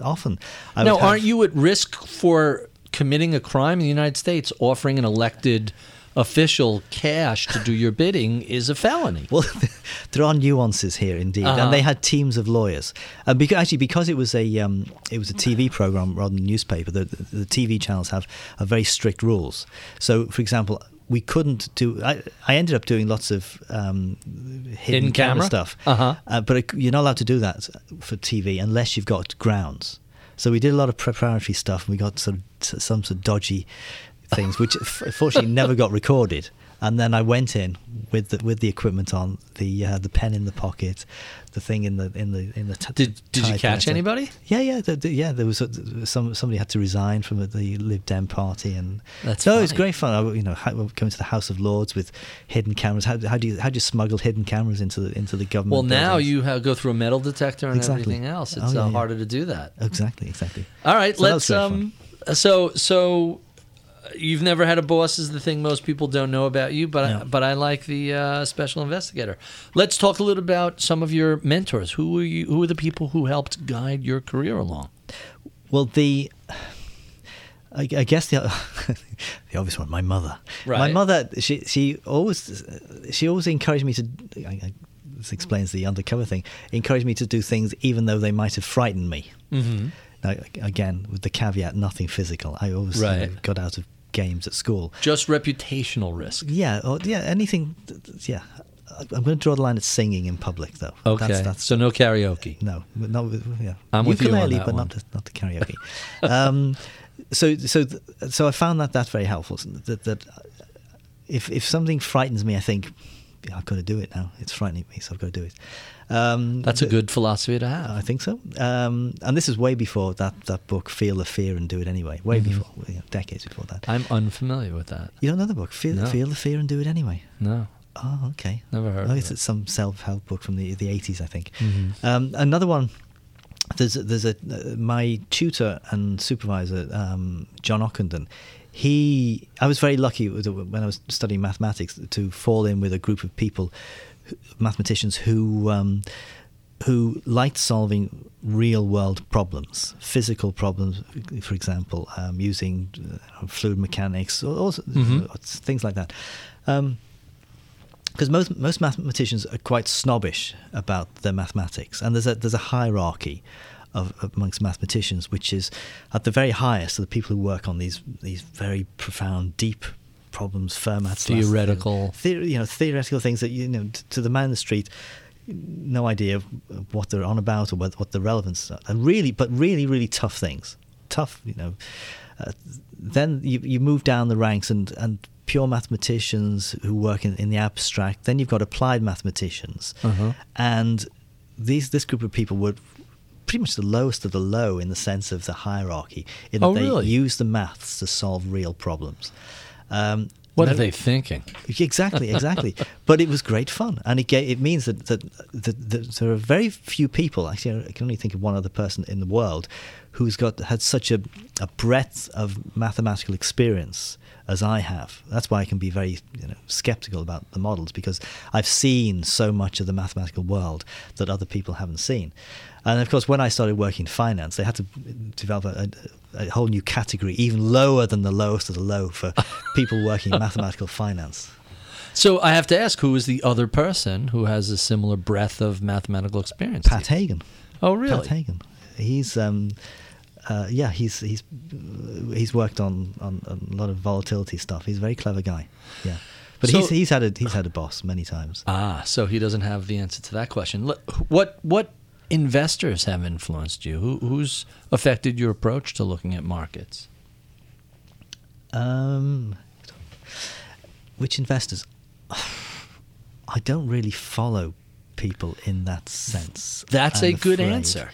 often. I now, have- aren't you at risk for committing a crime in the United States? Offering an elected official cash to do your bidding is a felony. Well, there are nuances here indeed, Uh-huh. and they had teams of lawyers. And because actually, because it was a um, it was a TV program rather than a newspaper, the, the, TV channels have, have very strict rules. So, for example. We couldn't do. I, I ended up doing lots of um, hidden, Hidden camera, camera? stuff, Uh-huh. uh, but it, you're not allowed to do that for TV unless you've got grounds. So we did a lot of preparatory stuff, and we got sort of some sort of dodgy things, which f- fortunately never got recorded. And then I went in with the with the equipment on, the uh, the pen in the pocket, the thing in the in the in the. T- Did Did you catch anybody? Yeah, yeah, the, the- yeah. There was a, some somebody had to resign from the Lib Dem party, and That's so it was great fun. I, you know, how, going to the House of Lords with hidden cameras. How, how do you how do you smuggle hidden cameras into the into the government? Well, now you have, go through a metal detector and Exactly. everything else. It's Oh, yeah, uh, yeah. harder to do that. exactly exactly. All right, So let's. Um, so so, you've never had a boss is the thing most people don't know about you, but I, but I like the uh, special investigator. Let's talk a little about some of your mentors. Who were you? Who are the people who helped guide your career along? Well, the I, I guess the the obvious one, my mother. My mother, she she always she always encouraged me to. I, I, this explains the undercover thing. Encouraged me to do things even though they might have frightened me. Mm-hmm. Now, again, with the caveat, nothing physical. I always you know, got out of games at school. Just reputational risk. Yeah, or, yeah, anything. Yeah, I'm going to draw the line at singing in public, though. Okay, that's, that's so no karaoke. no, with yeah. I'm with you on Ukulele, that but one. not the, not the karaoke. um, so so so I found that that's very helpful. That that if if something frightens me, I think I've got to do it now. It's frightening me, so I've got to do it. Um, That's a good philosophy to have. I think so. Um, and this is way before that, that book, Feel the Fear and Do It Anyway. Way Mhm. before, you know, decades before that. I'm unfamiliar with that. you don't know the book, Feel, No. Feel the Fear and Do It Anyway. No. Oh, okay. Never heard Oh, of it's it. some self-help book from the the 80s, I think. Mhm. Um, another one. There's there's a uh, my tutor and supervisor, um, John Ockendon. He, I was very lucky when I was studying mathematics to fall in with a group of people, mathematicians who um, who liked solving real world problems, physical problems, for example, um, using uh, fluid mechanics, or, Mhm. things like that. Um, because most most mathematicians are quite snobbish about their mathematics, and there's a there's a hierarchy of amongst mathematicians, which is at the very highest are the people who work on these these very profound, deep problems, Fermat's Theoretical. you know, theoretical things that you know t- to the man in the street, no idea of what they're on about or what, what the relevance are, and really, but really, really tough things, tough, you know. Uh, then you you move down the ranks and and pure mathematicians who work in, in the abstract. Then you've got applied mathematicians, Uh-huh. and these this group of people were pretty much the lowest of the low in the sense of the hierarchy. In that Oh, they really? use the maths to solve real problems. Um, What are they thinking? Exactly, exactly. but it was great fun, and it it means that, that that that there are very few people. Actually, I can only think of one other person in the world who's got had such a a breadth of mathematical experience as I have. That's why I can be very you know skeptical about the models because I've seen so much of the mathematical world that other people haven't seen. And of course, when I started working in finance, they had to develop a, a, a whole new category, even lower than the lowest of the low, for people working in mathematical finance. So I have to ask, who is the other person who has a similar breadth of mathematical experience? Pat? Hagen. Oh, really? Pat Hagen. He's um, uh, yeah, he's he's he's worked on, on a lot of volatility stuff. He's a very clever guy. Yeah, but So- he's he's had a he's had a boss many times. Ah, so he doesn't have the answer to that question. What what investors have influenced you? Who, who's affected your approach to looking at markets? Um, which investors? I don't really follow people in that sense. That's I'm a good afraid. answer.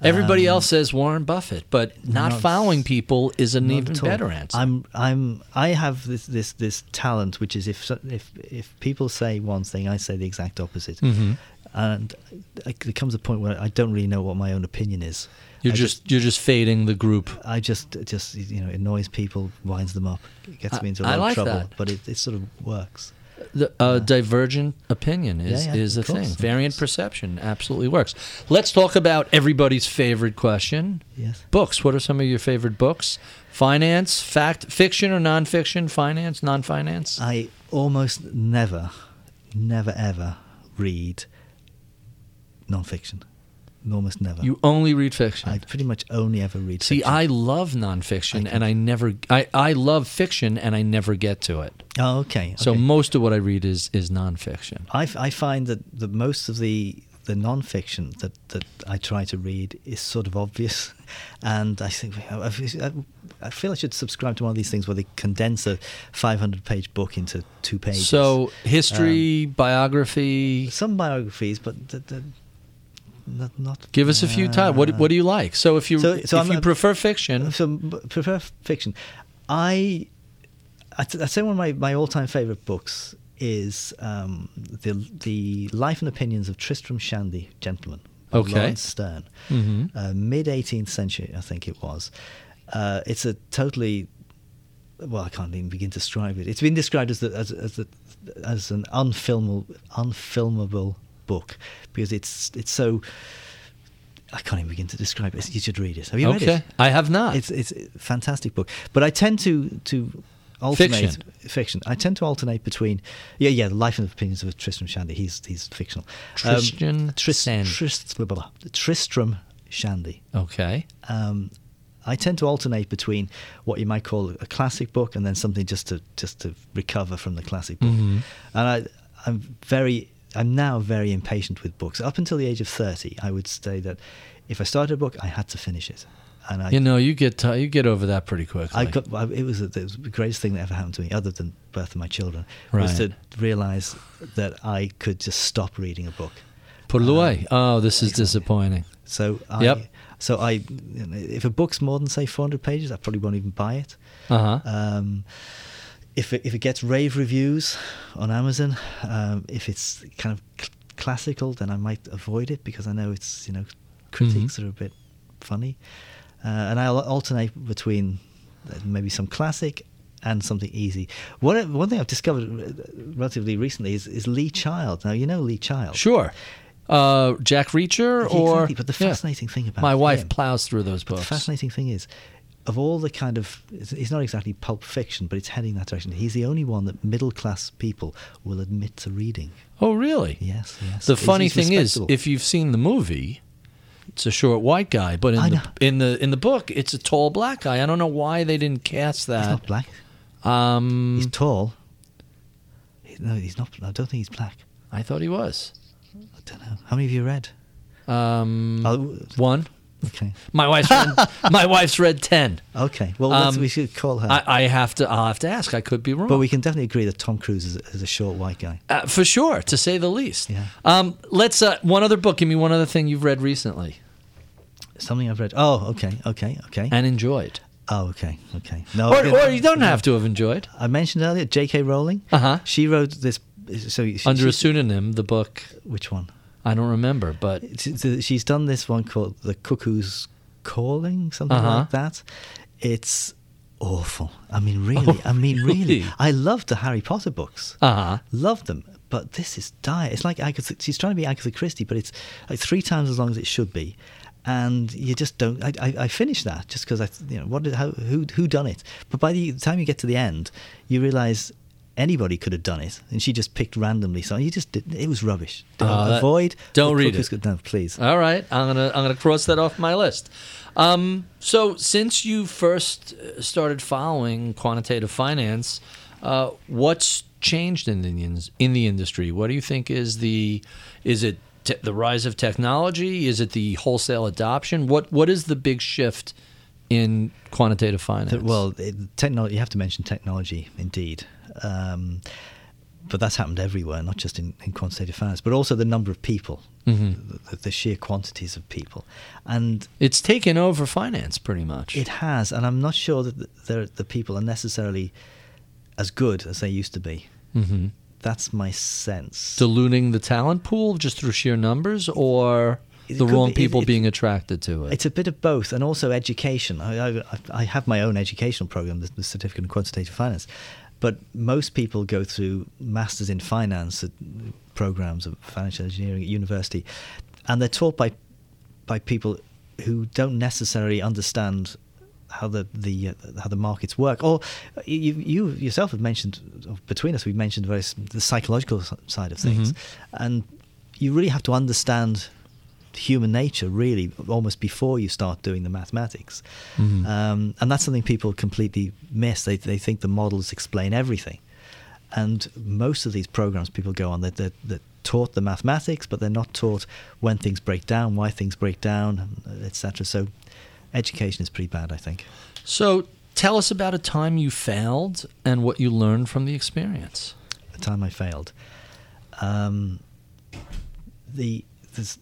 Everybody Um, else says Warren Buffett, but not, not- following people is an even better answer. I'm I'm I have this this this talent, which is if if if people say one thing, I say the exact opposite, Mhm. And it there comes a point where I don't really know what my own opinion is. you're I just, you're just fading the group. I just just you know annoys people, winds them up, it gets I- me into a lot like of trouble. that. But it, it sort of works. The uh, divergent opinion is Yeah, yeah, is a course, thing. Variant perception absolutely works. Let's talk about everybody's favorite question. Yes. Books. What are some of your favorite books? Finance, fact, fiction or nonfiction? Finance, non-finance. I almost never, never ever read nonfiction. Almost never. you only read fiction. I pretty much only ever read. See, fiction. I love nonfiction, I and I never. I, I love fiction, and I never get to it. Oh, okay. So most of what I read is is nonfiction. I find that the most of the the non-fiction that, that I try to read is sort of obvious, and I think I feel I should subscribe to one of these things where they condense a 500 page book into two pages. So history, um, biography. some biographies, but the, the, not, not. Give us a few titles. What What do you like? So if you So- so if I'm- you prefer fiction, So prefer fiction. I I'd, I'd say one of my, my all time favorite books is um, the the life and opinions of Tristram Shandy, gentleman. Okay. Laurence Sterne, Mhm. uh, mid 18th century, I think it was. Uh, it's a totally well, I can't even begin to describe it. It's been described as the, as as, the, as an unfilmable unfilmable book because it's it's so. I can't even begin to describe it. You should read it. Have you read okay, it? I have not. It's it's a fantastic book, but I tend to to alternate Fiction. fiction. I tend to alternate between yeah yeah the life and opinions of Tristram Shandy. He's he's fictional. Tristan Tris- Shandy. Trist- blah, blah, blah. Tristram Shandy. okay. Um, I tend to alternate between what you might call a classic book and then something just to just to recover from the classic book. Mhm. And I I'm very I'm now very impatient with books. Up until the age of thirty, I would say that if I started a book, I had to finish it. And I You know, you get t- you get over that pretty quickly. I got. I, it, was, it was the greatest thing that ever happened to me, other than birth of my children, was to realize that I could just stop reading a book. Put it Um, away. Oh, this is exactly. disappointing. So I. Yep. So I, if a book's more than say 400 pages, I probably won't even buy it. Uh huh. Um, if it, if it gets rave reviews on Amazon, um, if it's kind of cl- classical, then I might avoid it because I know it's you know critiques Mhm. are a bit funny, uh, and I'll alternate between uh, maybe some classic and something easy. One one thing I've discovered uh, relatively recently is, is Lee Child. Now you know Lee Child, Sure. Uh, Jack Reacher Yeah, or exactly, but the yeah. fascinating thing about my wife him- plows through those books. the fascinating thing is, of all the kind of, it's, it's not exactly pulp fiction, but it's heading that direction. He's the only one that middle class people will admit to reading. Oh, really? Yes, yes. The funny he's thing is, if you've seen the movie, it's a short white guy, but in the in the in the book, it's a tall black guy. I don't know why they didn't cast that. he's not black, Um, he's tall. No, he's not. I don't think he's black. I thought he was. I don't know. How many have you read? Um, Oh, one. Okay, My wife's read, my wife's read ten. okay. Well, Um, we should call her. I, I have to. I'll have to ask. I could be wrong. but we can definitely agree that Tom Cruise is, is a short white guy. uh, for sure, to say the least. Yeah. Um, let's. Uh, one other book. Give me one other thing you've read recently Something I've read. Oh, okay, okay, okay. and enjoyed, oh, okay, okay. No, or, again- or you don't have to have enjoyed. I mentioned earlier J.K. Rowling. Uh-huh. She wrote this. So she, Under a pseudonym, the book which one? I don't remember, but it's- She's done this one called The Cuckoo's Calling, something Uh-huh. like that. It's awful. I mean, really. I mean, really. really? I loved the Harry Potter books. uh huh. Loved them. But this is dire. It's like Agatha, she's trying to be Agatha Christie, but it's like three times as long as it should be. And you just don't. I, I, I finished that just because I, you know, what did, how, who, who done it? But by the time you get to the end, you realize anybody could have done it, and she just picked randomly. So you just did. It was rubbish. Don't that- avoid. don't read it. No, please. All right, I'm gonna I'm gonna cross that off my list. Um, so since you first uh, started following quantitative finance, uh, what's changed in the in the industry? What do you think is the is it te- the rise of technology? Is it the wholesale adoption? What what is the big shift in quantitative finance? Well, it, technology. You have to mention technology, indeed. Um, but that's happened everywhere, not just in, in quantitative finance, but also the number of people, Mhm. the, the sheer quantities of people, and it's taken over finance pretty much. it has. And I'm not sure that the, the, the people are necessarily as good as they used to be. hmm That's my sense. Diluting the talent pool just through sheer numbers, or It the wrong be- it- people it- being attracted to it. It's a bit of both, and also education. I, I, I have my own educational program, the, the Certificate in Quantitative Finance, but most people go through Masters in Finance at programs of financial engineering at university, and they're taught by by people who don't necessarily understand how the the uh, how the markets work. Or you you yourself have mentioned between us, we've mentioned various the psychological side of things, Mhm. and you really have to understand human nature really almost before you start doing the mathematics Mhm. um, and that's something people completely miss they, they think the models explain everything and most of these programs people go on that they're, they're taught the mathematics but they're not taught when things break down why things break down etc so education is pretty bad i think So tell us about a time you failed and what you learned from the experience. The time I failed. Um, the there's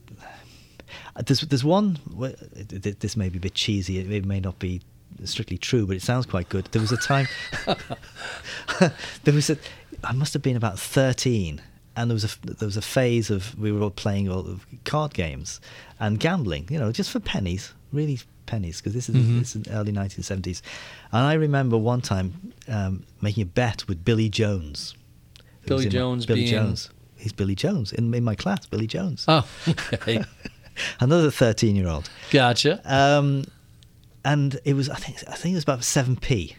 there's there's one. well, th- th- This may be a bit cheesy. It, may not be strictly true, but it sounds quite good. There was a time. there was a. I must have been about thirteen, and there was a there was a phase of we were all playing all of card games and gambling. You know, just for pennies, really pennies, because this is Mhm. this is the early nineteen seventies. And I remember one time um, making a bet with Billy Jones. Billy my- Jones Billy being- Jones. He's Billy Jones in, in my class. Billy Jones. Oh, okay. Another thirteen-year-old. gotcha. Um, and it was I think I think it was about seven p,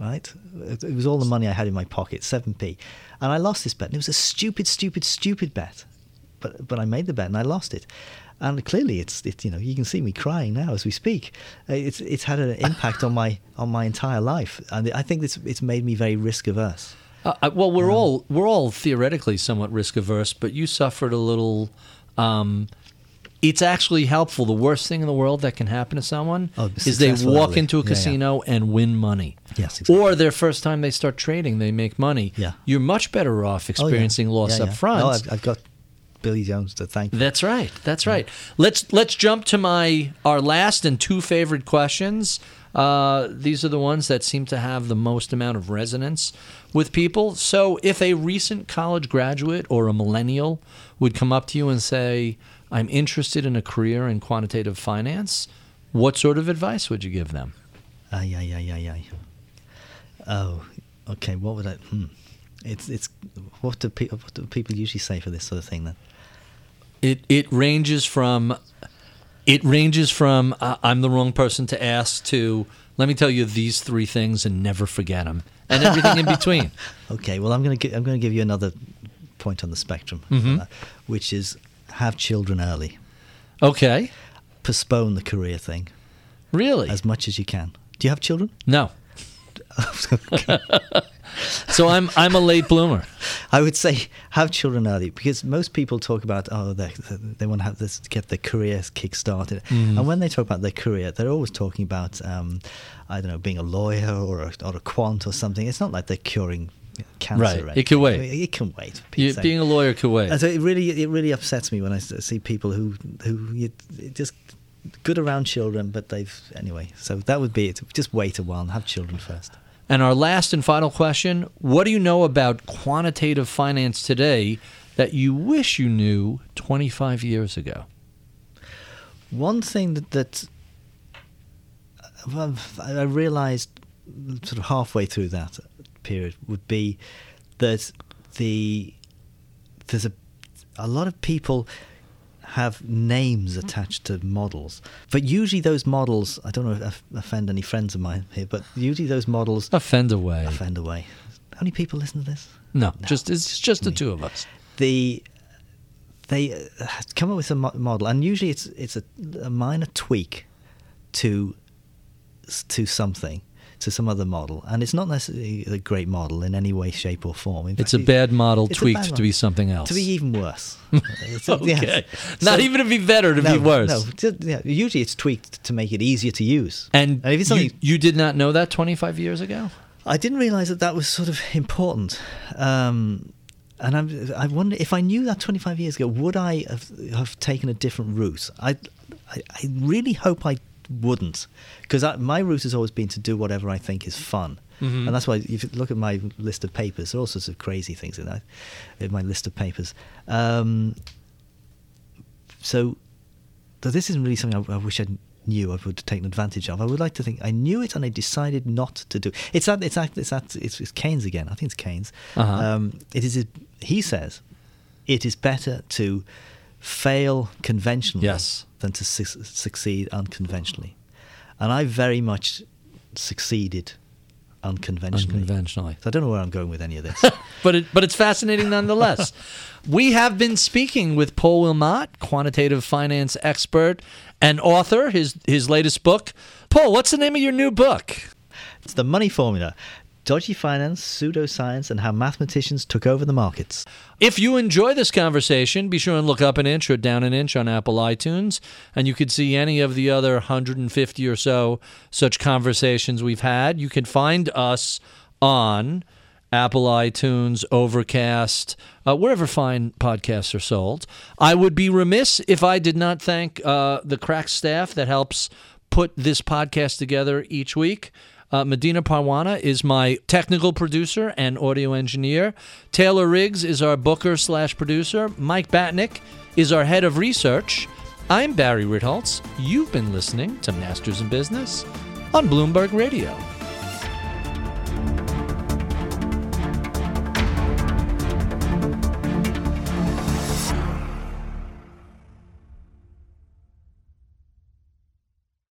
right? It it was all the money I had in my pocket, seven p, and I lost this bet. And it was a stupid, stupid, stupid bet, but but I made the bet and I lost it. And clearly, it's it, you know you can see me crying now as we speak. Uh, It's it's had an impact on my on my entire life, and I think it's it's made me very risk averse. Uh, uh, well, we're all we're all theoretically somewhat risk averse, but you suffered a little. Um, it's actually helpful. The worst thing in the world that can happen to someone Oh, is they walk early. into a Yeah, yeah. casino and win money. Yes, exactly. Or their first time they start trading, they make money. Yeah. You're much better off Oh, yeah. experiencing loss Yeah, up yeah. front. No, I've, I've got Billy Jones to thank. That's right. That's right. Let's let's jump to my our last and two favorite questions. Uh, these are the ones that seem to have the most amount of resonance with people. So, if a recent college graduate or a millennial would come up to you and say, "I'm interested in a career in quantitative finance," what sort of advice would you give them? Ay, ay, ay, ay, ay. Oh, okay. What would I? Hmm. It's it's what do people what do people usually say for this sort of thing then? It it ranges from it ranges from uh, I'm the wrong person to ask to let me tell you these three things and never forget them and everything in between. Okay. Well, I'm gonna gi- I'm gonna give you another point on the spectrum, for Mhm. that, which is have children early. Okay, Postpone the career thing really? as much as you can. Do you have children? No. So I'm I'm a late bloomer. I would say have children early because most people talk about oh they they want to have this get their career kick started, Mm. and when they talk about their career, they're always talking about um, I don't know being a lawyer or a, or a quant or something. It's not like they're curing cancer. Right. or It can wait. I mean, it can wait. You, being a lawyer can wait. And so it really it really upsets me when I see people who who you, just good around children, but they've anyway. So that would be it. Just wait a while and have children first. And our last and final question What do you know about quantitative finance today that you wish you knew 25 years ago? One thing that, that uh, well, I realized sort of halfway through that period would be that the there's a a lot of people have names attached to models, but usually those models I don't know if I offend any friends of mine here, but usually those models Offend away. offend away. How many people listen to this? No, just it's just the two of us. the they uh, come up with a model, and usually it's it's a, a minor tweak to to something, to some other model, and it's not necessarily a great model in any way, shape, or form. In It's fact, a bad model tweaked bad to be something else. To be even worse. A- okay. yeah. Not So- even to be better, to no, be worse. No, yeah, usually it's tweaked to make it easier to use. And, if it's you, you did not know that 25 years ago? I didn't realize that that was sort of important. Um, and I'm, I wonder if I knew that 25 years ago, would I have, have taken a different route? I, I, I really hope I wouldn't, because my route has always been to do whatever I think is fun. Mhm. And that's why if you look at my list of papers, there are all sorts of crazy things in that, in my list of papers. Um, so, so this isn't really something I, I wish I knew I would have taken advantage of. I would like to think I knew it and I decided not to do. It's that. It's that. It's that. It's, it's Keynes again. I think it's Keynes. Uh-huh. Um, it is. He says, it is better to fail conventionally Yes. Than to su- succeed unconventionally, and I very much succeeded unconventionally. Unconventionally. So I don't know where I'm going with any of this. but it, but it's fascinating nonetheless. we have been speaking with Paul Wilmott, quantitative finance expert and author. His his latest book. Paul, what's the name of your new book? It's the money formula dodgy finance, pseudoscience, and how mathematicians took over the markets. If you enjoy this conversation, be sure and look up an inch or down an inch on Apple iTunes, and you can see any of the other 150 or so such conversations we've had. You can find us on Apple iTunes, Overcast, uh, wherever fine podcasts are sold. I would be remiss if I did not thank uh, the crack staff that helps put this podcast together each week. Uh, Medina Parwana is my technical producer and audio engineer. Taylor Riggs is our booker slash producer. Mike Batnick is our head of research. I'm Barry Ritholtz. You've been listening to Masters in Business on Bloomberg Radio.